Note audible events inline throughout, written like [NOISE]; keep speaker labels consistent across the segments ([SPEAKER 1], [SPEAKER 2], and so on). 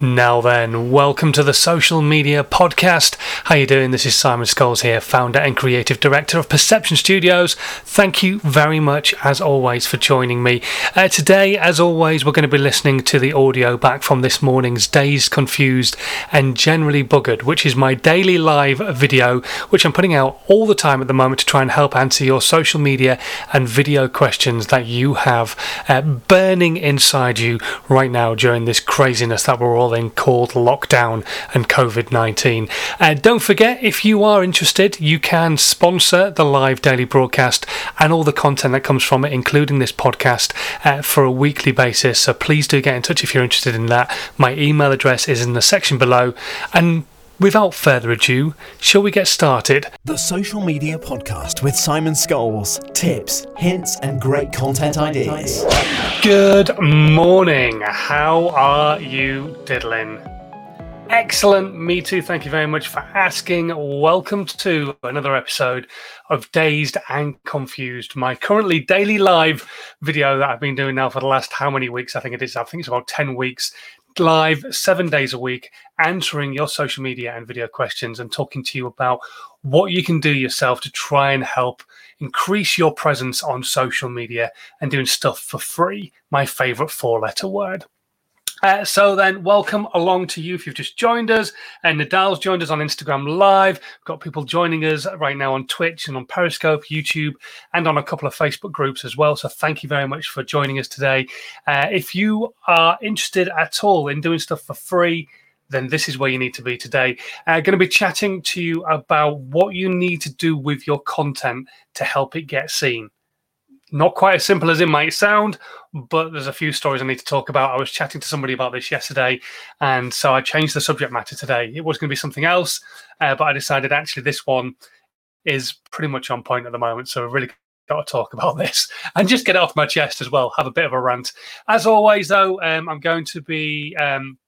[SPEAKER 1] Now then, welcome to the Social Media Podcast. How you doing? This is Simon Scholes here, founder and creative director of Perception Studios. Thank you very much, as always, for joining me. Uh, today, as always, we're going to be listening to the audio back from this morning's Dazed, Confused and Generally Buggered, which is my daily live video, which I'm putting out all the time at the moment to try and help answer your social media and video questions that you have uh, burning inside you right now during this craziness that we're all thing called lockdown and COVID 19. Uh, don't forget, if you are interested, you can sponsor the live daily broadcast and all the content that comes from it, including this podcast, uh, for a weekly basis. So please do get in touch if you're interested in that. My email address is in the section below. And Without further ado, shall we get started?
[SPEAKER 2] The Social Media Podcast with Simon Scholes. Tips, hints, and great content ideas.
[SPEAKER 1] Good morning. How are you diddling? Excellent. Me too. Thank you very much for asking. Welcome to another episode of Dazed and Confused, my currently daily live video that I've been doing now for the last how many weeks? I think it is. I think it's about 10 weeks live seven days a week, answering your social media and video questions and talking to you about what you can do yourself to try and help increase your presence on social media and doing stuff for free. My favorite four letter word. Uh, so then, welcome along to you if you've just joined us. And Nadal's joined us on Instagram Live. We've got people joining us right now on Twitch and on Periscope, YouTube, and on a couple of Facebook groups as well. So thank you very much for joining us today. Uh, if you are interested at all in doing stuff for free, then this is where you need to be today. Uh, going to be chatting to you about what you need to do with your content to help it get seen not quite as simple as it might sound, but there's a few stories I need to talk about. I was chatting to somebody about this yesterday, and so I changed the subject matter today. It was going to be something else, uh, but I decided actually this one is pretty much on point at the moment. So I really got to talk about [LAUGHS] this and just get it off my chest as well. Have a bit of a rant. As always, though, um, I'm going to be. Um,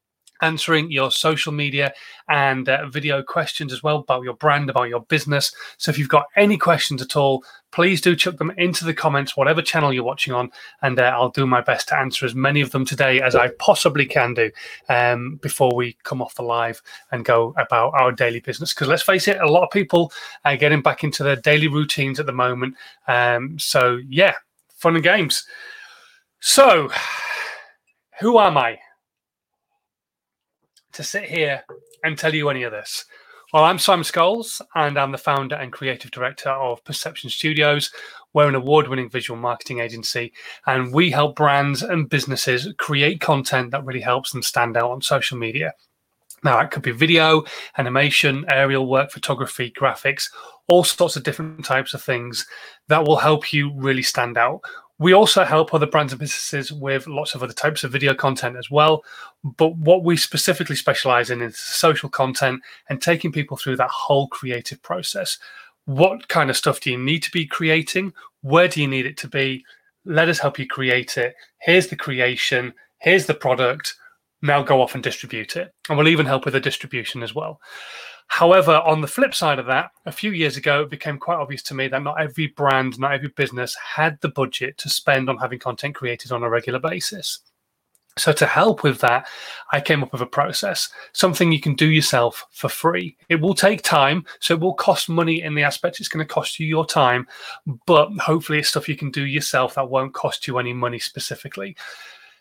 [SPEAKER 1] answering your social media and uh, video questions as well about your brand, about your business. So if you've got any questions at all, please do chuck them into the comments, whatever channel you're watching on, and uh, I'll do my best to answer as many of them today as I possibly can do um, before we come off the live and go about our daily business. Because let's face it, a lot of people are getting back into their daily routines at the moment. Um, so yeah, fun and games. So, who am I? To sit here and tell you any of this. Well, I'm Simon Scholes, and I'm the founder and creative director of Perception Studios. We're an award winning visual marketing agency, and we help brands and businesses create content that really helps them stand out on social media. Now, that could be video, animation, aerial work, photography, graphics, all sorts of different types of things that will help you really stand out. We also help other brands and businesses with lots of other types of video content as well. But what we specifically specialize in is social content and taking people through that whole creative process. What kind of stuff do you need to be creating? Where do you need it to be? Let us help you create it. Here's the creation. Here's the product. Now go off and distribute it. And we'll even help with the distribution as well. However, on the flip side of that, a few years ago, it became quite obvious to me that not every brand, not every business had the budget to spend on having content created on a regular basis. So, to help with that, I came up with a process, something you can do yourself for free. It will take time, so it will cost money in the aspect it's going to cost you your time, but hopefully, it's stuff you can do yourself that won't cost you any money specifically.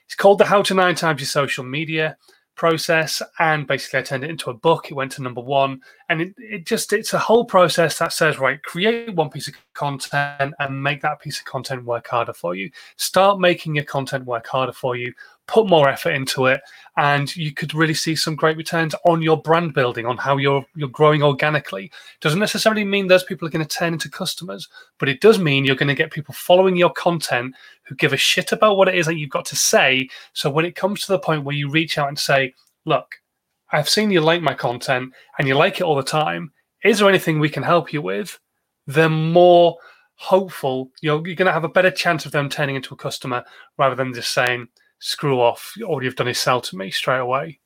[SPEAKER 1] It's called the How to Nine Times Your Social Media process and basically i turned it into a book. It went to number one and it, it just it's a whole process that says right create one piece of content and make that piece of content work harder for you. Start making your content work harder for you put more effort into it and you could really see some great returns on your brand building on how you're you're growing organically. Doesn't necessarily mean those people are going to turn into customers but it does mean you're going to get people following your content who give a shit about what it is that you've got to say. So when it comes to the point where you reach out and say look i've seen you like my content and you like it all the time. Is there anything we can help you with? They're more hopeful. You're, you're going to have a better chance of them turning into a customer rather than just saying screw off. All you've done is sell to me straight away.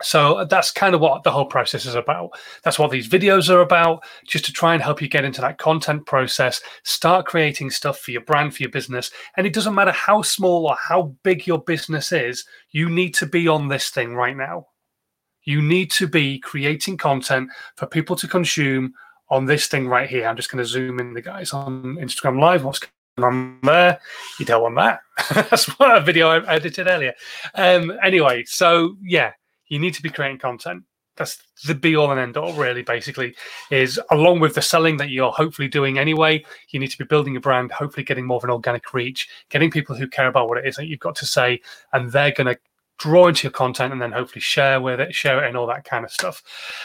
[SPEAKER 1] So that's kind of what the whole process is about. That's what these videos are about, just to try and help you get into that content process, start creating stuff for your brand, for your business. And it doesn't matter how small or how big your business is, you need to be on this thing right now. You need to be creating content for people to consume on this thing right here. I'm just going to zoom in the guys on Instagram Live. What's on there? You don't want that. [LAUGHS] That's what a video I edited earlier. Um, anyway, so yeah you need to be creating content. That's the be all and end all, really, basically, is along with the selling that you're hopefully doing anyway, you need to be building a brand, hopefully getting more of an organic reach, getting people who care about what it is that you've got to say, and they're going to draw into your content and then hopefully share with it, share it, and all that kind of stuff.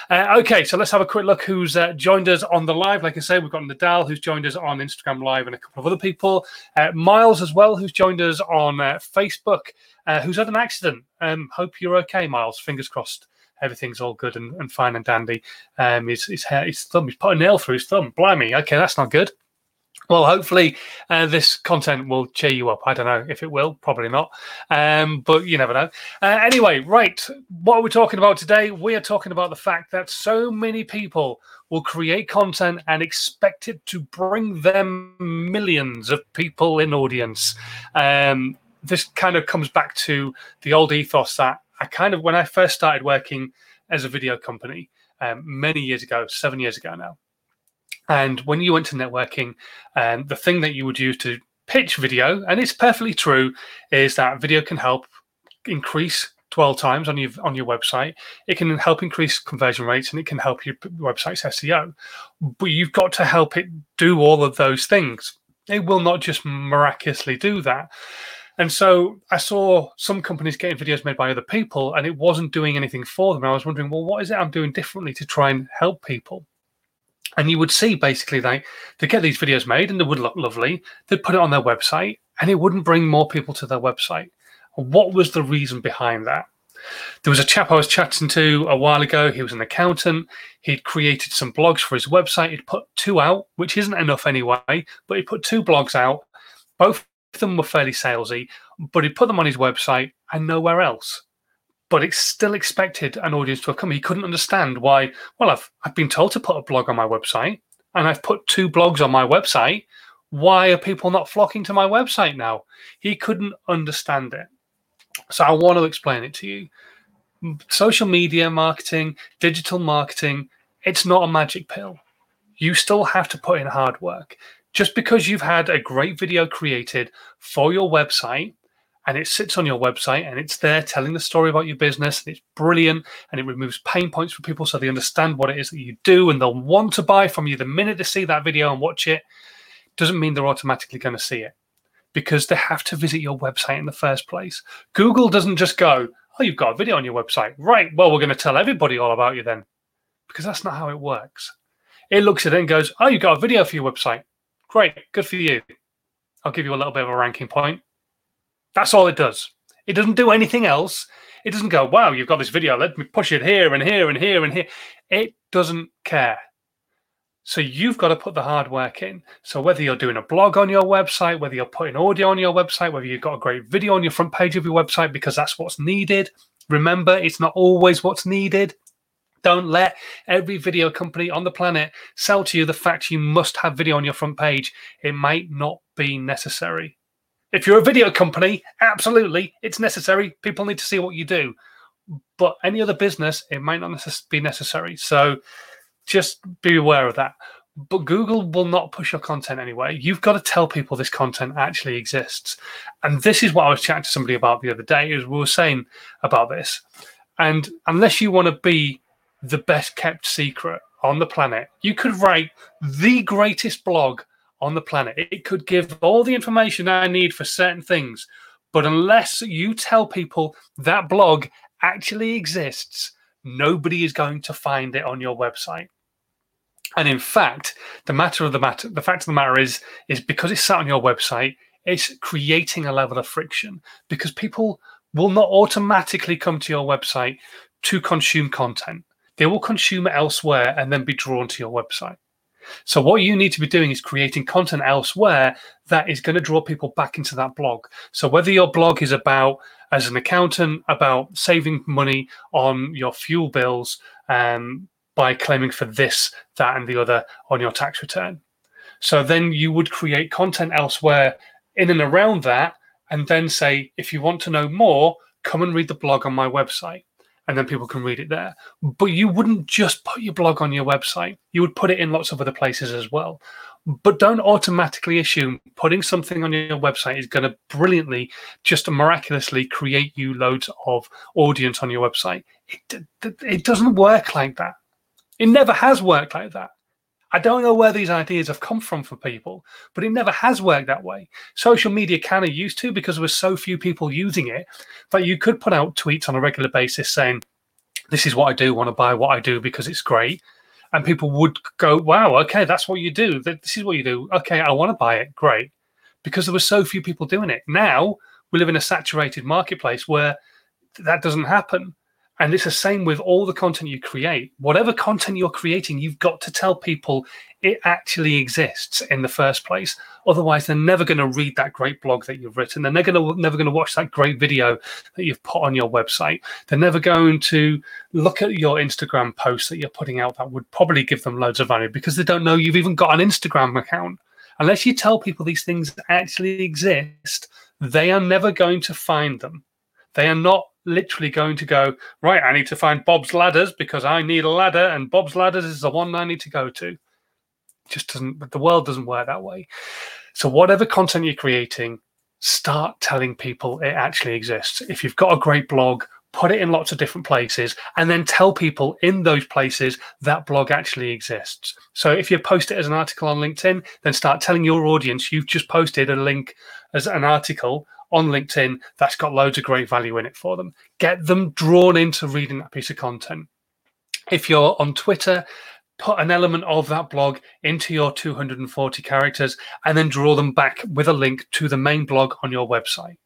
[SPEAKER 1] Uh, okay, so let's have a quick look who's uh, joined us on the live. Like I say, we've got Nadal who's joined us on Instagram Live and a couple of other people. Uh, Miles as well, who's joined us on uh, Facebook, uh, who's had an accident. Um, hope you're okay, Miles. Fingers crossed. Everything's all good and, and fine and dandy. Um, his, his hair, his thumb, he's put a nail through his thumb. Blimey. Okay, that's not good. Well, hopefully, uh, this content will cheer you up. I don't know if it will, probably not, um, but you never know. Uh, anyway, right, what are we talking about today? We are talking about the fact that so many people will create content and expect it to bring them millions of people in audience. Um, this kind of comes back to the old ethos that I kind of, when I first started working as a video company um, many years ago, seven years ago now and when you went to networking, um, the thing that you would use to pitch video, and it's perfectly true, is that video can help increase dwell times on your on your website. It can help increase conversion rates, and it can help your website's SEO. But you've got to help it do all of those things. It will not just miraculously do that. And so I saw some companies getting videos made by other people, and it wasn't doing anything for them. I was wondering, well, what is it I'm doing differently to try and help people? And you would see basically they they get these videos made and they would look lovely. They'd put it on their website and it wouldn't bring more people to their website. What was the reason behind that? There was a chap i was chatting to a while ago. He was an accountant. He'd created some blogs for his website. He'd put two out which isn't enough anyway but he put two blogs out. Both of them were fairly salesy but he put them on his website and nowhere else but it's still expected an audience to have come. He couldn't understand why. Well, I've I've been told to put a blog on my website, and I've put two blogs on my website. Why are people not flocking to my website now? He couldn't understand it. So I want to explain it to you. Social media marketing, digital marketing, it's not a magic pill. You still have to put in hard work. Just because you've had a great video created for your website and it sits on your website and it's there telling the story about your business and it's brilliant and it removes pain points for people so they understand what it is that you do and they'll want to buy from you the minute they see that video and watch it. Doesn't mean they're automatically going to see it because they have to visit your website in the first place. Google doesn't just go oh you've got a video on your website. Right well we're going to tell everybody all about you then because that's not how it works. It looks at it and goes oh you've got a video for your website. Great good for you. I'll give you a little bit of a ranking point that's all it does. It doesn't do anything else. It doesn't go, wow, you've got this video. Let me push it here and here and here and here. It doesn't care. So you've got to put the hard work in. So whether you're doing a blog on your website, whether you're putting audio on your website, whether you've got a great video on your front page of your website because that's what's needed. Remember, it's not always what's needed. Don't let every video company on the planet sell to you the fact you must have video on your front page. It might not be necessary. If you're a video company, absolutely, it's necessary. People need to see what you do. But any other business, it might not be necessary. So just be aware of that. But Google will not push your content anyway. You've got to tell people this content actually exists. And this is what I was chatting to somebody about the other day, as we were saying about this. And unless you want to be the best kept secret on the planet, you could write the greatest blog on the planet. It could give all the information I need for certain things. But unless you tell people that blog actually exists, nobody is going to find it on your website. And in fact, the matter of the matter, the fact of the matter is, is because it's sat on your website, it's creating a level of friction because people will not automatically come to your website to consume content. They will consume elsewhere and then be drawn to your website. So what you need to be doing is creating content elsewhere that is going to draw people back into that blog. So whether your blog is about as an accountant about saving money on your fuel bills um, by claiming for this, that, and the other on your tax return. So then you would create content elsewhere in and around that, and then say, if you want to know more, come and read the blog on my website and then people can read it there. But you wouldn't just put your blog on your website, you would put it in lots of other places as well. But don't automatically assume putting something on your website is going to brilliantly, just miraculously create you loads of audience on your website. It, it doesn't work like that. It never has worked like that. I don't know where these ideas have come from for people, but it never has worked that way. Social media kind of used to because there were so few people using it that you could put out tweets on a regular basis saying, This is what I do, want to buy what I do because it's great. And people would go, Wow, okay, that's what you do. This is what you do. Okay, I want to buy it. Great. Because there were so few people doing it. Now we live in a saturated marketplace where that doesn't happen. And it's the same with all the content you create. Whatever content you're creating, you've got to tell people it actually exists in the first place. Otherwise, they're never going to read that great blog that you've written. They're never going to never to watch that great video that you've put on your website. They're never going to look at your Instagram post that you're putting out that would probably give them loads of value because they don't know you've even got an Instagram account. Unless you tell people these things actually exist, they are never going to find them. They are not literally going to go, right, I need to find Bob's Ladders because I need a ladder, and Bob's Ladders is the one I need to go to. It just doesn't, the world doesn't work that way. So, whatever content you're creating, start telling people it actually exists. If you've got a great blog, put it in lots of different places, and then tell people in those places that blog actually exists. So if you post it as an article on LinkedIn, then start telling your audience you've just posted a link as an article on LinkedIn that's got loads of great value in it for them. Get them drawn into reading that piece of content. If you're on Twitter, put an element of that blog into your 240 characters and then draw them back with a link to the main blog on your website.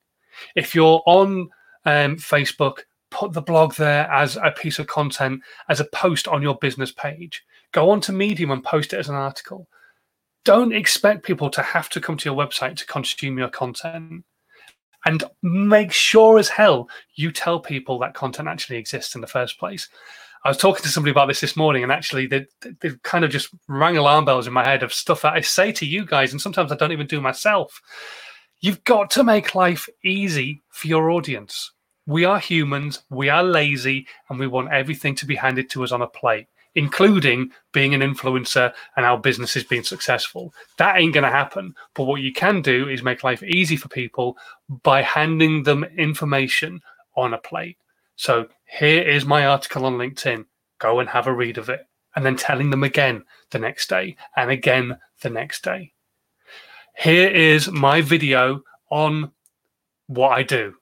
[SPEAKER 1] If you're on um, Facebook, put the blog there as a piece of content, as a post on your business page. Go on to Medium and post it as an article. Don't expect people to have to come to your website to consume your content and make sure as hell you tell people that content actually exists in the first place. I was talking to somebody about this this morning, and actually, they, they kind of just rang alarm bells in my head of stuff that I say to you guys, and sometimes I don't even do myself. You've got to make life easy for your audience. We are humans, we are lazy, and we want everything to be handed to us on a plate including being an influencer and our business is being successful. That ain't going to happen. But what you can do is make life easy for people by handing them information on a plate. So here is my article on LinkedIn. Go and have a read of it. And then telling them again the next day and again the next day. Here is my video on what I do.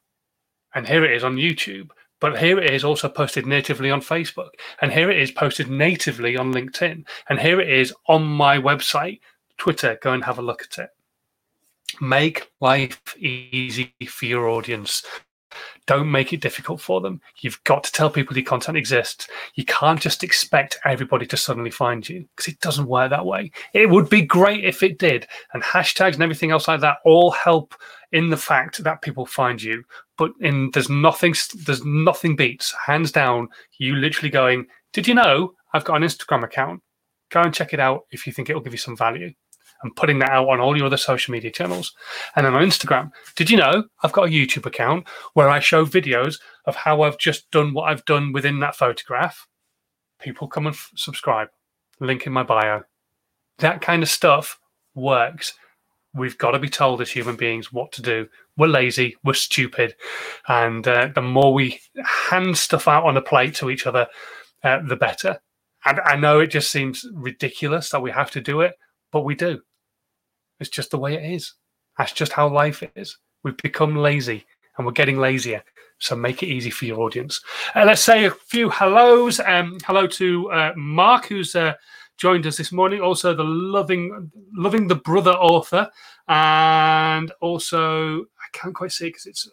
[SPEAKER 1] And here it is on YouTube. But here it is also posted natively on Facebook. And here it is posted natively on LinkedIn. And here it is on my website, Twitter. Go and have a look at it. Make life easy for your audience. Don't make it difficult for them. You've got to tell people your content exists. You can't just expect everybody to suddenly find you because it doesn't work that way. It would be great if it did. And hashtags and everything else like that all help in the fact that people find you. But in there's nothing there's nothing beats hands down you literally going. Did you know I've got an Instagram account? Go and check it out if you think it'll give you some value. And putting that out on all your other social media channels. And then on Instagram, did you know I've got a YouTube account where I show videos of how I've just done what I've done within that photograph? People come and f- subscribe. Link in my bio. That kind of stuff works we've got to be told as human beings what to do. We're lazy, we're stupid, and uh, the more we hand stuff out on a plate to each other, uh, the better. And I know it just seems ridiculous that we have to do it, but we do. It's just the way it is. That's just how life is. We've become lazy, and we're getting lazier. So make it easy for your audience. Uh, let's say a few hellos. Um, hello to uh, Mark, who's uh, joined us this morning. Also, the loving, loving the brother author, and also I can't quite see because it's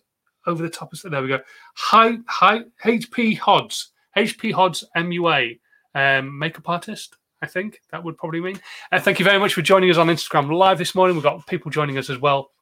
[SPEAKER 1] over the top. Of, there we go. Hi, hi, HP Hodds, HP Hodds MUA, um, makeup artist. I think that would probably mean. Uh, thank you very much for joining us on Instagram Live this morning. We've got people joining us as well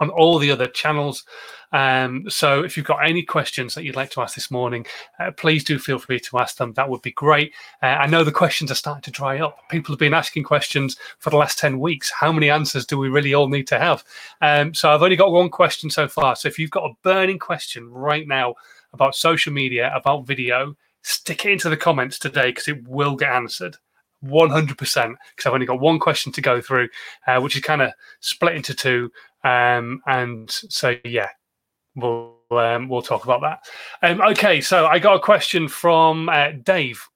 [SPEAKER 1] on all the other channels. Um, so if you've got any questions that you'd like to ask this morning, uh, please do feel free to ask them. That would be great. Uh, I know the questions are starting to dry up. People have been asking questions for the last 10 weeks. How many answers do we really all need to have? Um, so I've only got one question so far. So if you've got a burning question right now about social media, about video, stick it into the comments today because it will get answered. 100% because I've only got one question to go through, uh, which is kind of split into two. Um, and so, yeah, we'll um, we'll talk about that. Um, okay, so I got a question from uh, Dave,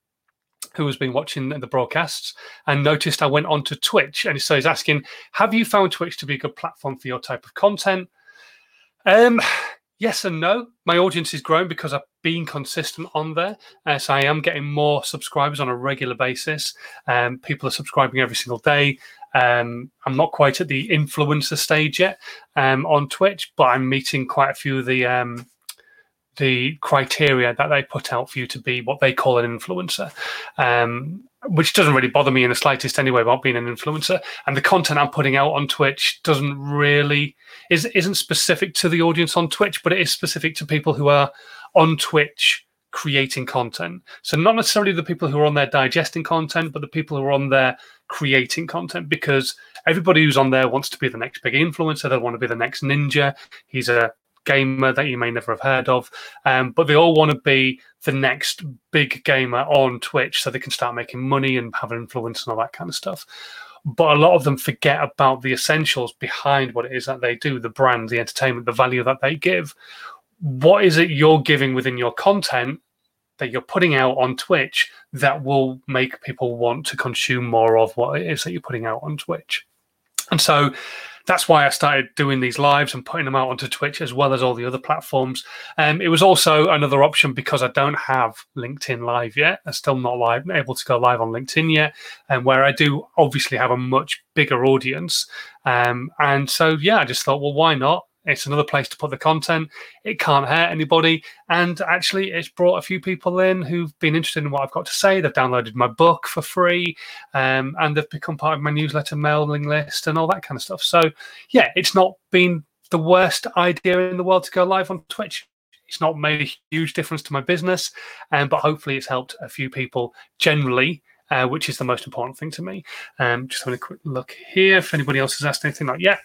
[SPEAKER 1] who has been watching the broadcasts and noticed I went onto Twitch, and so he's asking, "Have you found Twitch to be a good platform for your type of content?" Um, yes and no. My audience is growing because I've been consistent on there. Uh, so I am getting more subscribers on a regular basis. Um, people are subscribing every single day. Um, I'm not quite at the influencer stage yet um, on Twitch, but I'm meeting quite a few of the um, the criteria that they put out for you to be what they call an influencer, um, which doesn't really bother me in the slightest anyway about being an influencer. And the content I'm putting out on Twitch doesn't really is isn't specific to the audience on Twitch, but it is specific to people who are on Twitch creating content. So not necessarily the people who are on there digesting content, but the people who are on there creating content because everybody who's on there wants to be the next big influencer. They want to be the next ninja. He's a gamer that you may never have heard of, um, but they all want to be the next big gamer on Twitch so they can start making money and have an influence and all that kind of stuff. But a lot of them forget about the essentials behind what it is that they do the brand, the entertainment, the value that they give. What is it you're giving within your content that you're putting out on Twitch that will make people want to consume more of what it is that you're putting out on Twitch? And so that's why I started doing these lives and putting them out onto Twitch as well as all the other platforms. Um, it was also another option because I don't have LinkedIn Live yet. I'm still not live, able to go live on LinkedIn yet, and where I do obviously have a much bigger audience. Um, and so, yeah, I just thought, well, why not? It's another place to put the content. It can't hurt anybody. And actually, it's brought a few people in who've been interested in what I've got to say. They've downloaded my book for free um, and they've become part of my newsletter mailing list and all that kind of stuff. So, yeah, it's not been the worst idea in the world to go live on Twitch. It's not made a huge difference to my business, um, but hopefully, it's helped a few people generally. Uh, which is the most important thing to me. Um, just having a quick look here. If anybody else has asked anything, like yeah,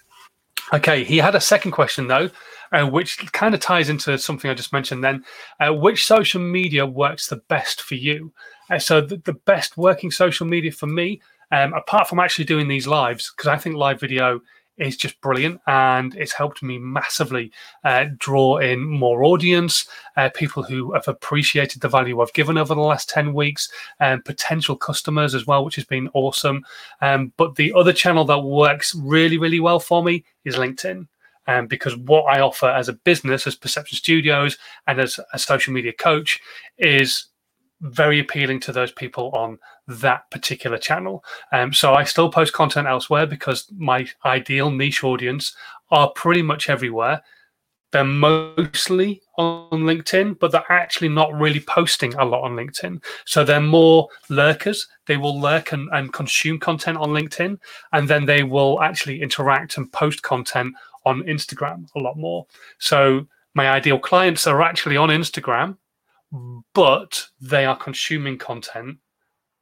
[SPEAKER 1] Okay, he had a second question though, uh, which kind of ties into something I just mentioned. Then, uh, which social media works the best for you? Uh, so, the, the, best working social media for me, um, apart from actually doing these lives, because I think live video is just brilliant and it's helped me massively uh, draw in more audience, uh, people who have appreciated the value I've given over the last 10 weeks, and potential customers as well, which has been awesome. Um, but the other channel that works really, really well for me is LinkedIn. Um, because what I offer as a business, as Perception Studios, and as a social media coach is very appealing to those people on that particular channel. Um, so I still post content elsewhere because my ideal niche audience are pretty much everywhere. They're mostly on LinkedIn, but they're actually not really posting a lot on LinkedIn. So they're more lurkers. They will lurk and, and consume content on LinkedIn, and then they will actually interact and post content on Instagram a lot more. So my ideal clients are actually on Instagram but they are consuming content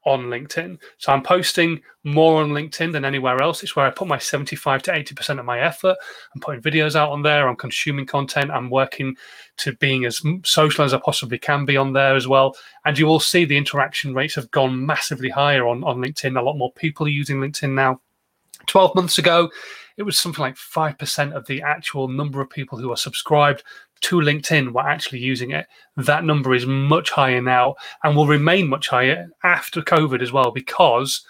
[SPEAKER 1] on LinkedIn. So I'm posting more on LinkedIn than anywhere else. It's where I put my 75 to 80% of my effort. I'm putting videos out on there. I'm consuming content. I'm working to being as social as I possibly can be on there as well. And you will see the interaction rates have gone massively higher on, on LinkedIn. A lot more people are using LinkedIn now. 12 months ago, it was something like 5% of the actual number of people who are subscribed to LinkedIn were actually using it. That number is much higher now and will remain much higher after COVID as well because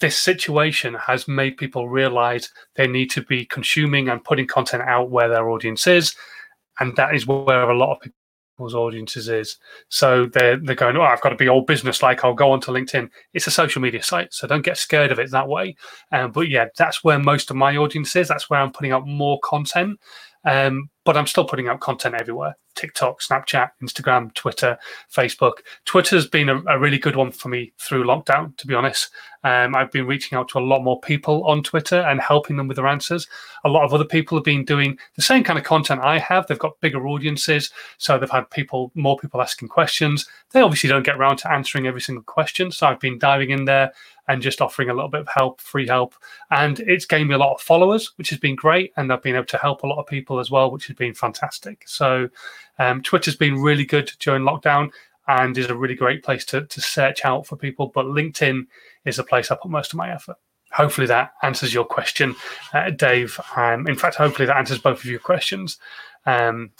[SPEAKER 1] this situation has made people realize they need to be consuming and putting content out where their audience is. And that is where a lot of people's audiences is. So they're, they're going, oh, I've got to be all business like. I'll go onto LinkedIn. It's a social media site. So don't get scared of it that way. Um, but yeah, that's where most of my audience is. That's where I'm putting out more content. Um, but I'm still putting out content everywhere TikTok, Snapchat, Instagram, Twitter, Facebook. Twitter's been a, a really good one for me through lockdown, to be honest. Um, I've been reaching out to a lot more people on Twitter and helping them with their answers. A lot of other people have been doing the same kind of content I have. They've got bigger audiences, so they've had people, more people asking questions. They obviously don't get around to answering every single question, so I've been diving in there and just offering a little bit of help, free help. And it's gained me a lot of followers, which has been great. And I've been able to help a lot of people as well, which has been fantastic. So um, Twitter's been really good during lockdown and is a really great place to, to search out for people. But LinkedIn is the place I put most of my effort. Hopefully that answers your question, uh, Dave. Um, in fact, hopefully that answers both of your questions. Um,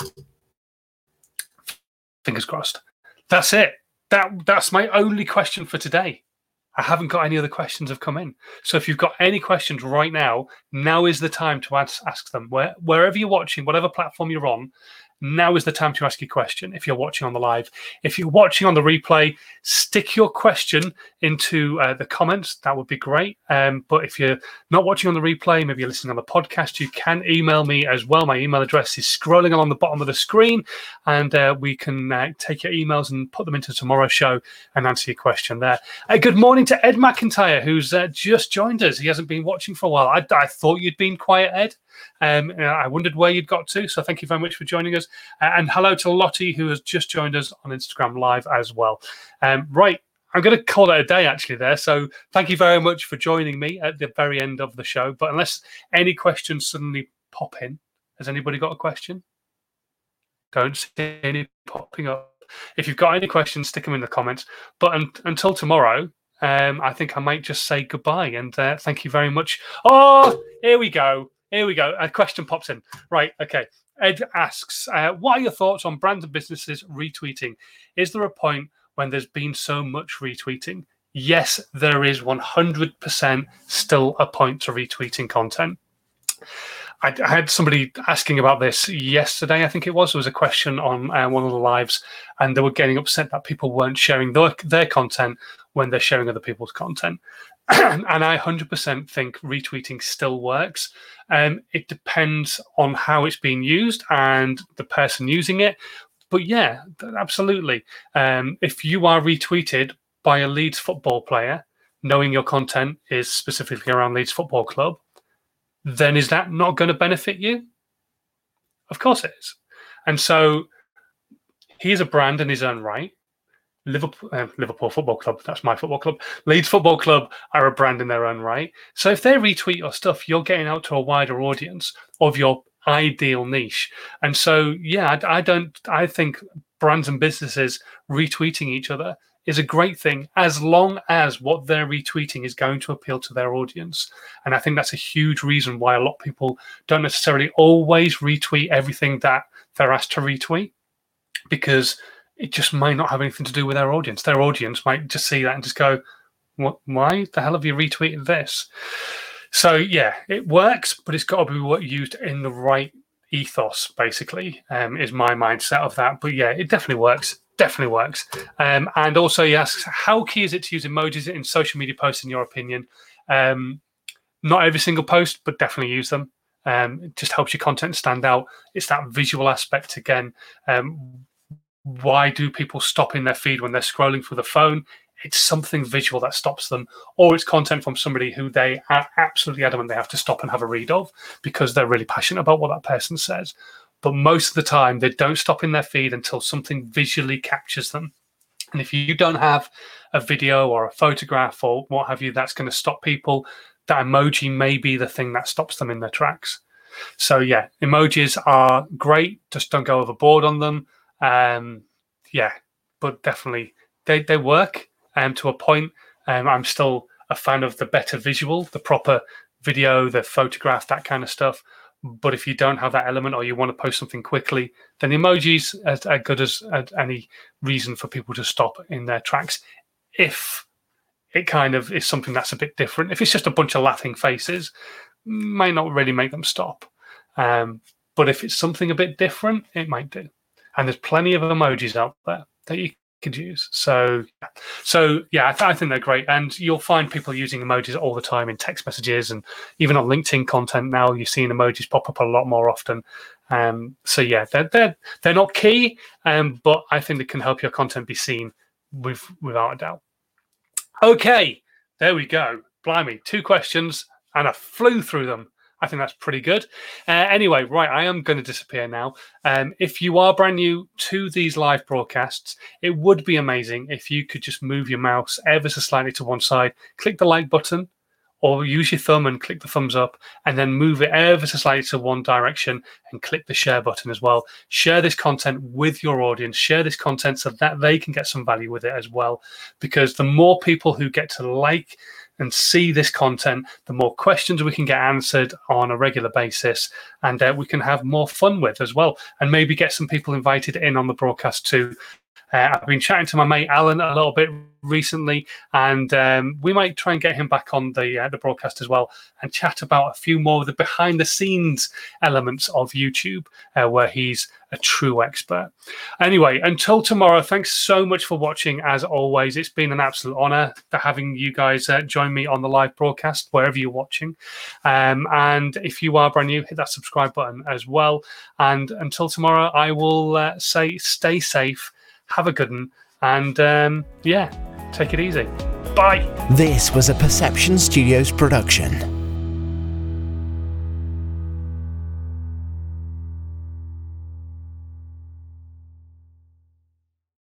[SPEAKER 1] fingers crossed. That's it. That that's my only question for today. I haven't got any other questions have come in. So if you've got any questions right now, now is the time to ask, ask them. Where, wherever you're watching, whatever platform you're on, now is the time to ask your question if you're watching on the live. If you're watching on the replay, stick your question into uh, the comments. That would be great. Um, but if you're not watching on the replay, maybe you're listening on the podcast, you can email me as well. My email address is scrolling along the bottom of the screen, and uh, we can uh, take your emails and put them into tomorrow's show and answer your question there. Uh, good morning to Ed McIntyre, who's uh, just joined us. He hasn't been watching for a while. I, I thought you'd been quiet, Ed. Um, I wondered where you'd got to, so thank you very much for joining us. Uh, and hello to Lottie, who has just joined us on Instagram Live as well. Um, right, I'm going to call it a day actually there. So thank you very much for joining me at the very end of the show. But unless any questions suddenly pop in, has anybody got a question? Don't see any popping up. If you've got any questions, stick them in the comments. But un- until tomorrow, um, I think I might just say goodbye and uh, thank you very much. Oh, here we go. Here we go. A question pops in. Right. Okay. Ed asks, uh, "What are your thoughts on brands and businesses retweeting? Is there a point when there's been so much retweeting?" Yes, there is 100% still a point to retweeting content. I, had somebody asking about this yesterday. I think it was. There was a question on uh, one of the lives, and they were getting upset that people weren't sharing their, their content when they're sharing other people's content. [CLEARS THROAT] and I 100% think retweeting still works. Um, it depends on how it's being used and the person using it. But yeah, absolutely. Um, if you are retweeted by a Leeds football player, knowing your content is specifically around Leeds Football Club, then is that not going to benefit you? Of course it is. And so he is a brand in his own right. Liverpool, uh, Liverpool Football Club, that's my football club. Leeds Football Club are a brand in their own right. So if they retweet your stuff, you're getting out to a wider audience of your ideal niche. And so, yeah, I, I don't, I think brands and businesses retweeting each other is a great thing as long as what they're retweeting is going to appeal to their audience. And I think that's a huge reason why a lot of people don't necessarily always retweet everything that they're asked to retweet because it just might not have anything to do with their audience. Their audience might just see that and just go, "What? Why the hell have you retweeted this?" So yeah, it works, but it's got to be used in the right ethos. Basically, um, is my mindset of that. But yeah, it definitely works. Definitely works. Um, and also, he asks, how key is it to use emojis in social media posts, in your opinion? Um, not every single post, but definitely use them. Um, it just helps your content stand out. It's that visual aspect again. Um, why do people stop in their feed when they're scrolling through the phone? It's something visual that stops them, or it's content from somebody who they are absolutely adamant they have to stop and have a read of because they're really passionate about what that person says. But most of the time, they don't stop in their feed until something visually captures them. And if you don't have a video or a photograph or what have you, that's going to stop people. That emoji may be the thing that stops them in their tracks. So, yeah, emojis are great. Just don't go overboard on them. Um, yeah, but definitely they, they work um, to a point. Um, I'm still a fan of the better visual, the proper video, the photograph, that kind of stuff. But if you don't have that element or you want to post something quickly, then emojis are, are good as, any reason for people to stop in their tracks. If it kind of is something that's a bit different, if it's just a bunch of laughing faces, might not really make them stop. Um, but if it's something a bit different, it might do. And there's plenty of emojis out there that you could use. So, so yeah, I, th- I, think they're great, and you'll find people using emojis all the time in text messages, and even on LinkedIn content now. You're seeing emojis pop up a lot more often. Um, so yeah, they're they're they're not key, um, but I think they can help your content be seen with without a doubt. Okay, there we go. Blimey, two questions, and I flew through them. I think that's pretty good. Uh, anyway, right, I am going to disappear now. Um, if you are brand new to these live broadcasts, it would be amazing if you could just move your mouse ever so slightly to one side, click the like button, or use your thumb and click the thumbs up, and then move it ever so slightly to one direction and click the share button as well. Share this content with your audience, share this content so that they can get some value with it as well. Because the more people who get to like, and see this content, the more questions we can get answered on a regular basis, and uh, we can have more fun with as well, and maybe get some people invited in on the broadcast too. Uh, I've been chatting to my mate Alan a little bit recently, and um, we might try and get him back on the uh, the broadcast as well and chat about a few more of the behind the scenes elements of YouTube, uh, where he's a true expert. Anyway, until tomorrow, thanks so much for watching. As always, it's been an absolute honor to having you guys uh, join me on the live broadcast wherever you're watching. Um, and if you are brand new, hit that subscribe button as well. And until tomorrow, I will uh, say stay safe, have a good one, and um, yeah, take it easy. Bye.
[SPEAKER 2] This was a Perception Studios production.